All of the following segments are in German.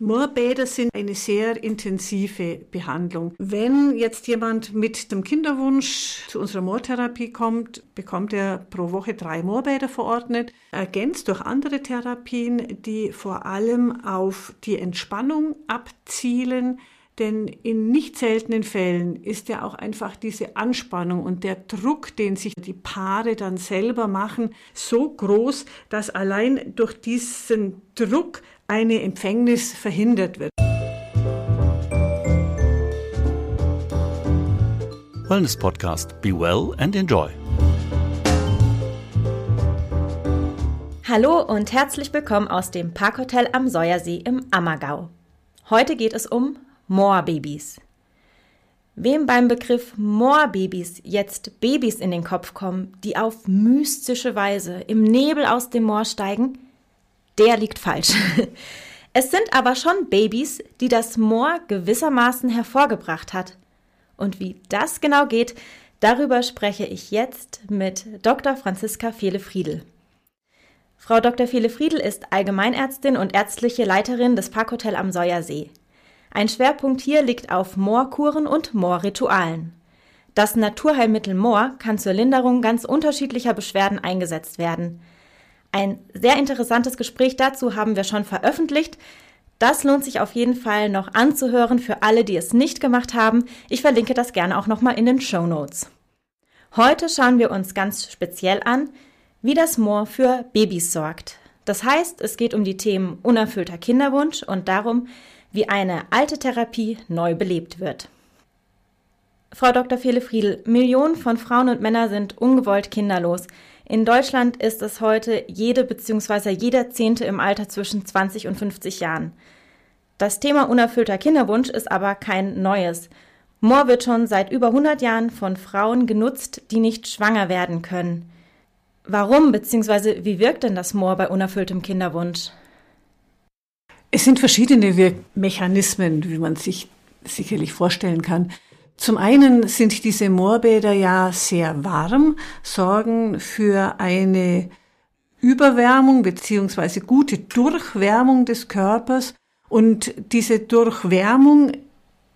Moorbäder sind eine sehr intensive Behandlung. Wenn jetzt jemand mit dem Kinderwunsch zu unserer Moortherapie kommt, bekommt er pro Woche drei Moorbäder verordnet, ergänzt durch andere Therapien, die vor allem auf die Entspannung abzielen. Denn in nicht seltenen Fällen ist ja auch einfach diese Anspannung und der Druck, den sich die Paare dann selber machen, so groß, dass allein durch diesen Druck eine Empfängnis verhindert wird. Wellness Podcast. Be well and enjoy. Hallo und herzlich willkommen aus dem Parkhotel am Säuersee im Ammergau. Heute geht es um Moorbabys. Wem beim Begriff Moorbabys jetzt Babys in den Kopf kommen, die auf mystische Weise im Nebel aus dem Moor steigen, der liegt falsch. Es sind aber schon Babys, die das Moor gewissermaßen hervorgebracht hat. Und wie das genau geht, darüber spreche ich jetzt mit Dr. Franziska Fehle-Friedel. Frau Dr. Fehle-Friedel ist Allgemeinärztin und ärztliche Leiterin des Parkhotel am Säuersee. Ein Schwerpunkt hier liegt auf Moorkuren und Moorritualen. Das Naturheilmittel Moor kann zur Linderung ganz unterschiedlicher Beschwerden eingesetzt werden – ein sehr interessantes Gespräch dazu haben wir schon veröffentlicht. Das lohnt sich auf jeden Fall noch anzuhören für alle, die es nicht gemacht haben. Ich verlinke das gerne auch nochmal in den Show Notes. Heute schauen wir uns ganz speziell an, wie das Moor für Babys sorgt. Das heißt, es geht um die Themen unerfüllter Kinderwunsch und darum, wie eine alte Therapie neu belebt wird. Frau Dr. Fehle-Friedl, Millionen von Frauen und Männern sind ungewollt kinderlos. In Deutschland ist es heute jede bzw. jeder Zehnte im Alter zwischen 20 und 50 Jahren. Das Thema unerfüllter Kinderwunsch ist aber kein neues. Moor wird schon seit über 100 Jahren von Frauen genutzt, die nicht schwanger werden können. Warum bzw. wie wirkt denn das Moor bei unerfülltem Kinderwunsch? Es sind verschiedene Wirkmechanismen, wie man sich sicherlich vorstellen kann. Zum einen sind diese Moorbäder ja sehr warm, sorgen für eine Überwärmung beziehungsweise gute Durchwärmung des Körpers und diese Durchwärmung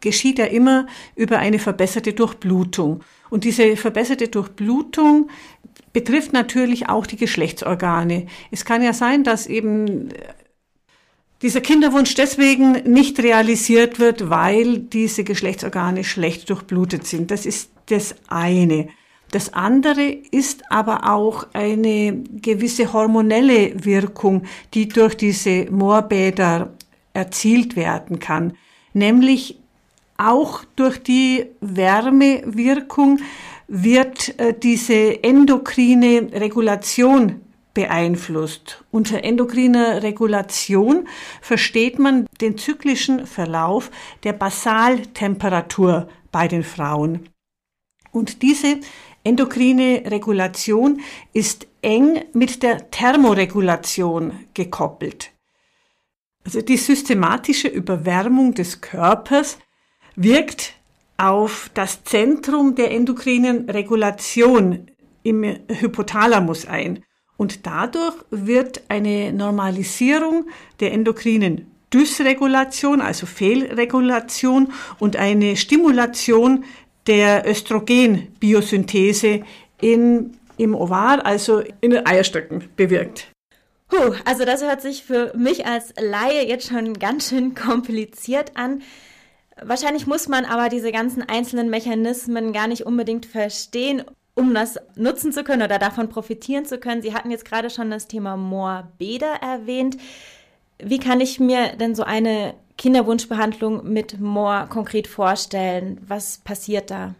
geschieht ja immer über eine verbesserte Durchblutung. Und diese verbesserte Durchblutung betrifft natürlich auch die Geschlechtsorgane. Es kann ja sein, dass eben dieser Kinderwunsch deswegen nicht realisiert wird, weil diese Geschlechtsorgane schlecht durchblutet sind. Das ist das eine. Das andere ist aber auch eine gewisse hormonelle Wirkung, die durch diese Moorbäder erzielt werden kann. Nämlich auch durch die Wärmewirkung wird äh, diese endokrine Regulation beeinflusst. Unter endokriner Regulation versteht man den zyklischen Verlauf der Basaltemperatur bei den Frauen. Und diese endokrine Regulation ist eng mit der Thermoregulation gekoppelt. Also die systematische Überwärmung des Körpers wirkt auf das Zentrum der endokrinen Regulation im Hypothalamus ein. Und dadurch wird eine Normalisierung der endokrinen Dysregulation, also Fehlregulation und eine Stimulation der Östrogenbiosynthese in, im Ovar, also in den Eierstöcken bewirkt. Puh, also das hört sich für mich als Laie jetzt schon ganz schön kompliziert an. Wahrscheinlich muss man aber diese ganzen einzelnen Mechanismen gar nicht unbedingt verstehen, um das nutzen zu können oder davon profitieren zu können. Sie hatten jetzt gerade schon das Thema Moorbäder erwähnt. Wie kann ich mir denn so eine Kinderwunschbehandlung mit Moor konkret vorstellen? Was passiert da?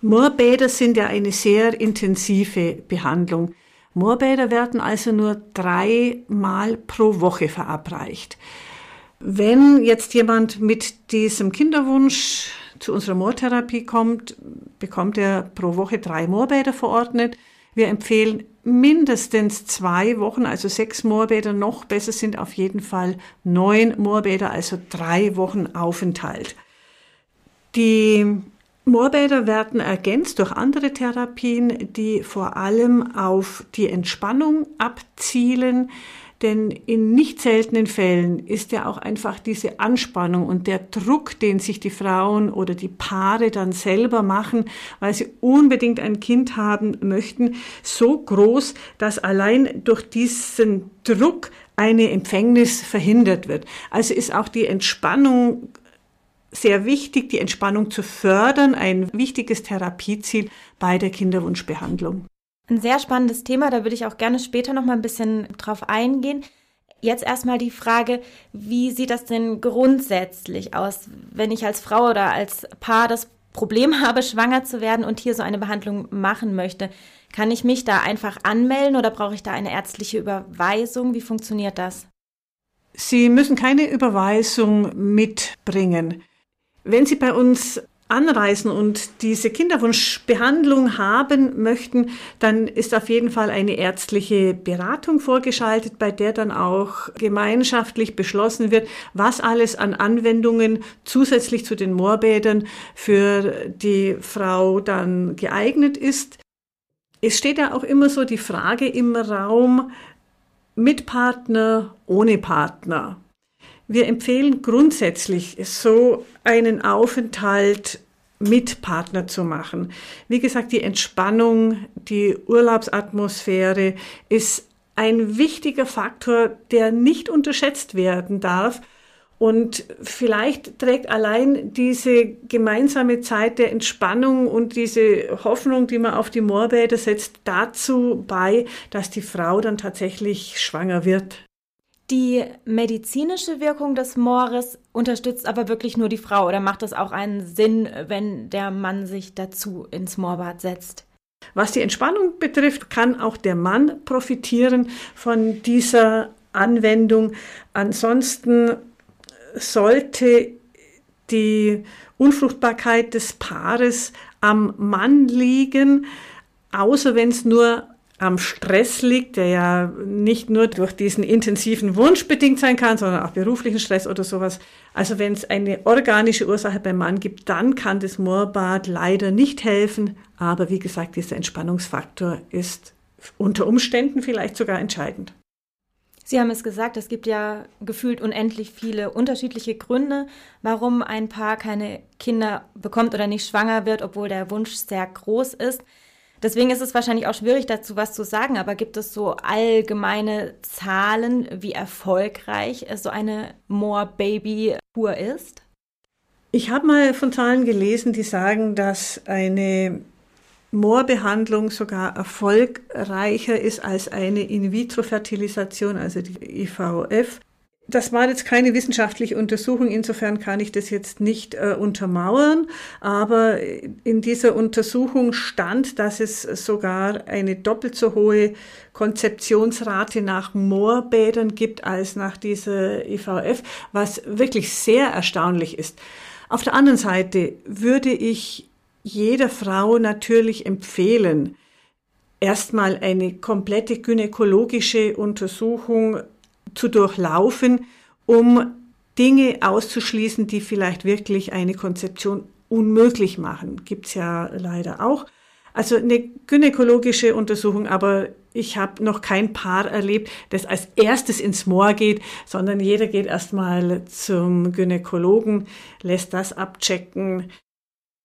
Moorbäder sind ja eine sehr intensive Behandlung. Moorbäder werden also nur dreimal pro Woche verabreicht. Wenn jetzt jemand mit diesem Kinderwunsch zu unserer Moortherapie kommt, bekommt er pro Woche drei Moorbäder verordnet. Wir empfehlen mindestens zwei Wochen, also sechs Moorbäder. Noch besser sind auf jeden Fall neun Moorbäder, also drei Wochen Aufenthalt. Die Moorbäder werden ergänzt durch andere Therapien, die vor allem auf die Entspannung abzielen. Denn in nicht seltenen Fällen ist ja auch einfach diese Anspannung und der Druck, den sich die Frauen oder die Paare dann selber machen, weil sie unbedingt ein Kind haben möchten, so groß, dass allein durch diesen Druck eine Empfängnis verhindert wird. Also ist auch die Entspannung sehr wichtig, die Entspannung zu fördern, ein wichtiges Therapieziel bei der Kinderwunschbehandlung. Ein sehr spannendes Thema, da würde ich auch gerne später noch mal ein bisschen drauf eingehen. Jetzt erstmal die Frage, wie sieht das denn grundsätzlich aus, wenn ich als Frau oder als Paar das Problem habe, schwanger zu werden und hier so eine Behandlung machen möchte? Kann ich mich da einfach anmelden oder brauche ich da eine ärztliche Überweisung? Wie funktioniert das? Sie müssen keine Überweisung mitbringen. Wenn Sie bei uns anreisen und diese Kinderwunschbehandlung haben möchten, dann ist auf jeden Fall eine ärztliche Beratung vorgeschaltet, bei der dann auch gemeinschaftlich beschlossen wird, was alles an Anwendungen zusätzlich zu den Moorbädern für die Frau dann geeignet ist. Es steht ja auch immer so die Frage im Raum, mit Partner, ohne Partner. Wir empfehlen grundsätzlich, so einen Aufenthalt mit Partner zu machen. Wie gesagt, die Entspannung, die Urlaubsatmosphäre ist ein wichtiger Faktor, der nicht unterschätzt werden darf. Und vielleicht trägt allein diese gemeinsame Zeit der Entspannung und diese Hoffnung, die man auf die Moorbäder setzt, dazu bei, dass die Frau dann tatsächlich schwanger wird. Die medizinische Wirkung des Moores unterstützt aber wirklich nur die Frau oder macht es auch einen Sinn, wenn der Mann sich dazu ins Moorbad setzt? Was die Entspannung betrifft, kann auch der Mann profitieren von dieser Anwendung. Ansonsten sollte die Unfruchtbarkeit des Paares am Mann liegen, außer wenn es nur am Stress liegt, der ja nicht nur durch diesen intensiven Wunsch bedingt sein kann, sondern auch beruflichen Stress oder sowas. Also wenn es eine organische Ursache beim Mann gibt, dann kann das Moorbad leider nicht helfen. Aber wie gesagt, dieser Entspannungsfaktor ist unter Umständen vielleicht sogar entscheidend. Sie haben es gesagt, es gibt ja gefühlt unendlich viele unterschiedliche Gründe, warum ein Paar keine Kinder bekommt oder nicht schwanger wird, obwohl der Wunsch sehr groß ist. Deswegen ist es wahrscheinlich auch schwierig dazu was zu sagen, aber gibt es so allgemeine Zahlen, wie erfolgreich so eine More-Baby-Kur ist? Ich habe mal von Zahlen gelesen, die sagen, dass eine Moorbehandlung sogar erfolgreicher ist als eine In-vitro-Fertilisation, also die IVF. Das war jetzt keine wissenschaftliche Untersuchung, insofern kann ich das jetzt nicht äh, untermauern, aber in dieser Untersuchung stand, dass es sogar eine doppelt so hohe Konzeptionsrate nach Moorbädern gibt als nach dieser IVF, was wirklich sehr erstaunlich ist. Auf der anderen Seite würde ich jeder Frau natürlich empfehlen, erstmal eine komplette gynäkologische Untersuchung zu durchlaufen, um Dinge auszuschließen, die vielleicht wirklich eine Konzeption unmöglich machen. Gibt's ja leider auch. Also eine gynäkologische Untersuchung, aber ich habe noch kein Paar erlebt, das als erstes ins Moor geht, sondern jeder geht erstmal zum Gynäkologen, lässt das abchecken.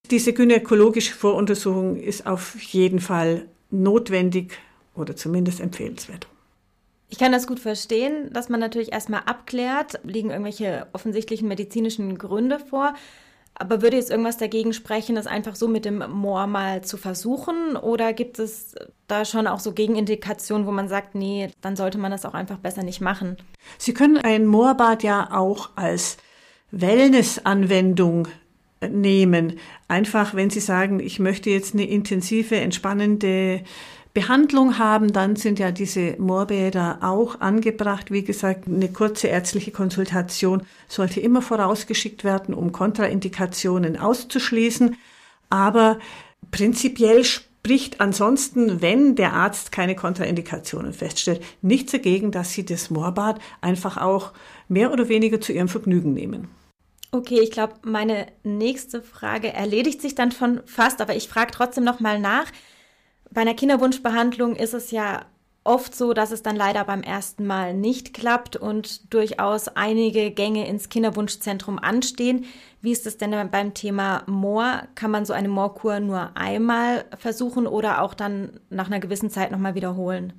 Diese gynäkologische Voruntersuchung ist auf jeden Fall notwendig oder zumindest empfehlenswert. Ich kann das gut verstehen, dass man natürlich erstmal abklärt, liegen irgendwelche offensichtlichen medizinischen Gründe vor. Aber würde jetzt irgendwas dagegen sprechen, das einfach so mit dem Moor mal zu versuchen? Oder gibt es da schon auch so Gegenindikationen, wo man sagt, nee, dann sollte man das auch einfach besser nicht machen? Sie können ein Moorbad ja auch als Wellness-Anwendung nehmen. Einfach, wenn Sie sagen, ich möchte jetzt eine intensive, entspannende Behandlung haben, dann sind ja diese Moorbäder auch angebracht. Wie gesagt, eine kurze ärztliche Konsultation sollte immer vorausgeschickt werden, um Kontraindikationen auszuschließen. Aber prinzipiell spricht ansonsten, wenn der Arzt keine Kontraindikationen feststellt, nichts dagegen, dass Sie das Moorbad einfach auch mehr oder weniger zu Ihrem Vergnügen nehmen. Okay, ich glaube, meine nächste Frage erledigt sich dann schon fast, aber ich frage trotzdem noch mal nach bei einer Kinderwunschbehandlung ist es ja oft so, dass es dann leider beim ersten Mal nicht klappt und durchaus einige Gänge ins Kinderwunschzentrum anstehen. Wie ist es denn beim Thema Moor? Kann man so eine Moorkur nur einmal versuchen oder auch dann nach einer gewissen Zeit nochmal wiederholen?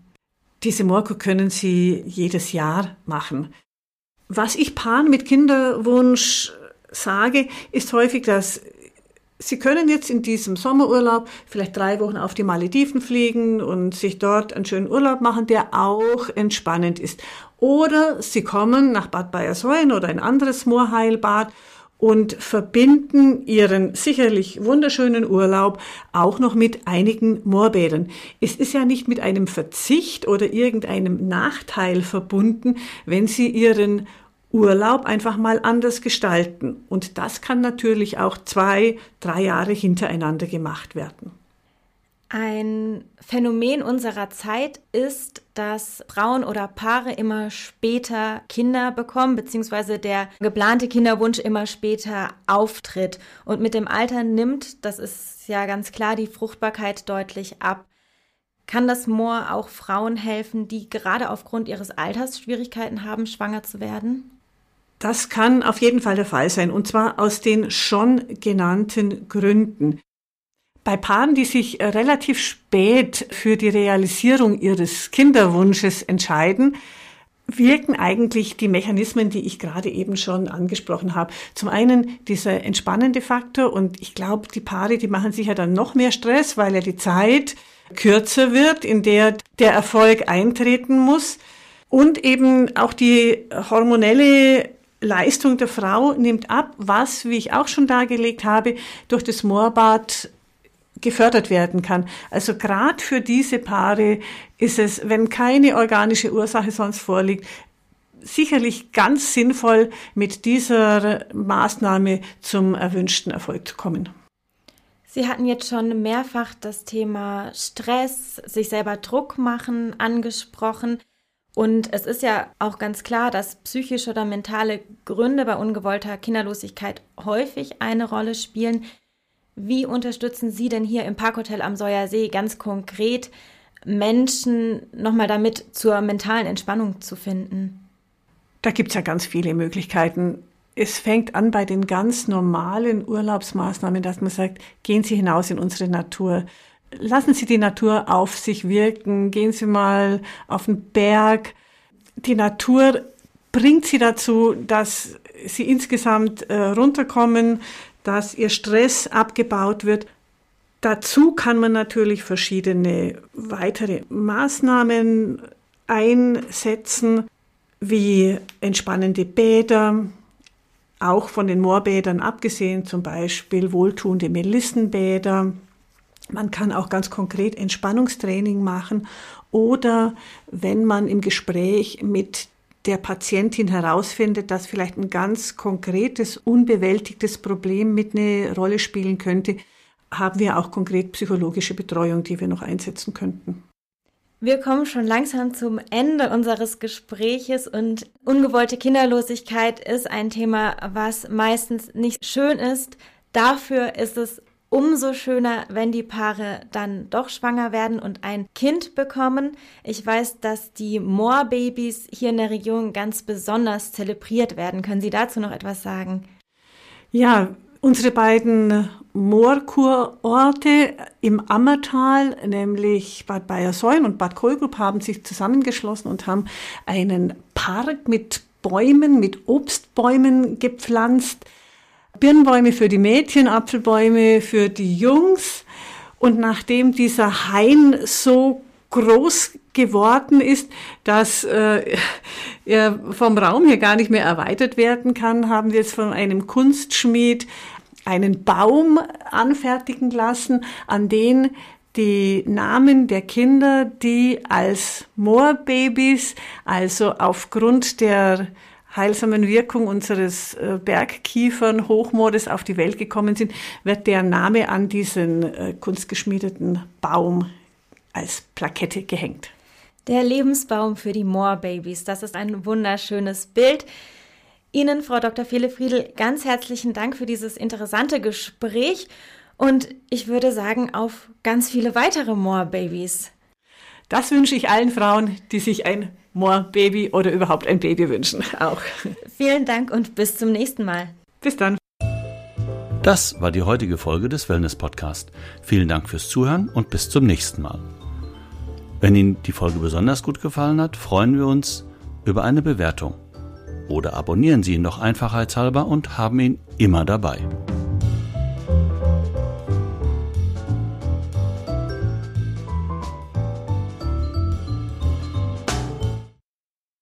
Diese Moorkur können Sie jedes Jahr machen. Was ich Paaren mit Kinderwunsch sage, ist häufig, dass Sie können jetzt in diesem Sommerurlaub vielleicht drei Wochen auf die Malediven fliegen und sich dort einen schönen Urlaub machen, der auch entspannend ist. Oder Sie kommen nach Bad Bayersoien oder ein anderes Moorheilbad und verbinden ihren sicherlich wunderschönen Urlaub auch noch mit einigen Moorbädern. Es ist ja nicht mit einem Verzicht oder irgendeinem Nachteil verbunden, wenn Sie Ihren Urlaub einfach mal anders gestalten. Und das kann natürlich auch zwei, drei Jahre hintereinander gemacht werden. Ein Phänomen unserer Zeit ist, dass Frauen oder Paare immer später Kinder bekommen, beziehungsweise der geplante Kinderwunsch immer später auftritt. Und mit dem Alter nimmt, das ist ja ganz klar, die Fruchtbarkeit deutlich ab. Kann das Moor auch Frauen helfen, die gerade aufgrund ihres Alters Schwierigkeiten haben, schwanger zu werden? Das kann auf jeden Fall der Fall sein, und zwar aus den schon genannten Gründen. Bei Paaren, die sich relativ spät für die Realisierung ihres Kinderwunsches entscheiden, wirken eigentlich die Mechanismen, die ich gerade eben schon angesprochen habe. Zum einen dieser entspannende Faktor und ich glaube, die Paare, die machen sich ja dann noch mehr Stress, weil ja die Zeit kürzer wird, in der der Erfolg eintreten muss. Und eben auch die hormonelle Leistung der Frau nimmt ab, was, wie ich auch schon dargelegt habe, durch das Moorbad gefördert werden kann. Also gerade für diese Paare ist es, wenn keine organische Ursache sonst vorliegt, sicherlich ganz sinnvoll, mit dieser Maßnahme zum erwünschten Erfolg zu kommen. Sie hatten jetzt schon mehrfach das Thema Stress, sich selber Druck machen angesprochen. Und es ist ja auch ganz klar, dass psychische oder mentale Gründe bei ungewollter Kinderlosigkeit häufig eine Rolle spielen. Wie unterstützen Sie denn hier im Parkhotel am Säuersee ganz konkret Menschen nochmal damit zur mentalen Entspannung zu finden? Da gibt es ja ganz viele Möglichkeiten. Es fängt an bei den ganz normalen Urlaubsmaßnahmen, dass man sagt, gehen Sie hinaus in unsere Natur, lassen Sie die Natur auf sich wirken, gehen Sie mal auf den Berg. Die Natur bringt Sie dazu, dass Sie insgesamt äh, runterkommen, dass Ihr Stress abgebaut wird. Dazu kann man natürlich verschiedene weitere Maßnahmen einsetzen, wie entspannende Bäder, auch von den Moorbädern abgesehen, zum Beispiel wohltuende Melissenbäder, man kann auch ganz konkret Entspannungstraining machen oder wenn man im Gespräch mit der Patientin herausfindet, dass vielleicht ein ganz konkretes, unbewältigtes Problem mit eine Rolle spielen könnte, haben wir auch konkret psychologische Betreuung, die wir noch einsetzen könnten. Wir kommen schon langsam zum Ende unseres Gespräches und ungewollte Kinderlosigkeit ist ein Thema, was meistens nicht schön ist. Dafür ist es Umso schöner, wenn die Paare dann doch schwanger werden und ein Kind bekommen. Ich weiß, dass die Moorbabys hier in der Region ganz besonders zelebriert werden. Können Sie dazu noch etwas sagen? Ja, unsere beiden Moorkurorte im Ammertal, nämlich Bad Bayersäulen und Bad Kohlgrub, haben sich zusammengeschlossen und haben einen Park mit Bäumen, mit Obstbäumen gepflanzt Birnbäume für die Mädchen, Apfelbäume für die Jungs. Und nachdem dieser Hain so groß geworden ist, dass äh, er vom Raum her gar nicht mehr erweitert werden kann, haben wir jetzt von einem Kunstschmied einen Baum anfertigen lassen, an den die Namen der Kinder, die als Moorbabys, also aufgrund der heilsamen Wirkung unseres äh, Bergkiefern Hochmoores auf die Welt gekommen sind, wird der Name an diesen äh, kunstgeschmiedeten Baum als Plakette gehängt. Der Lebensbaum für die Moorbabys, das ist ein wunderschönes Bild. Ihnen, Frau Dr. Fele Friedel, ganz herzlichen Dank für dieses interessante Gespräch und ich würde sagen, auf ganz viele weitere Moorbabys. Das wünsche ich allen Frauen, die sich ein Moor-Baby oder überhaupt ein Baby wünschen. Auch. Vielen Dank und bis zum nächsten Mal. Bis dann. Das war die heutige Folge des Wellness Podcast. Vielen Dank fürs Zuhören und bis zum nächsten Mal. Wenn Ihnen die Folge besonders gut gefallen hat, freuen wir uns über eine Bewertung. Oder abonnieren Sie ihn noch einfachheitshalber und haben ihn immer dabei.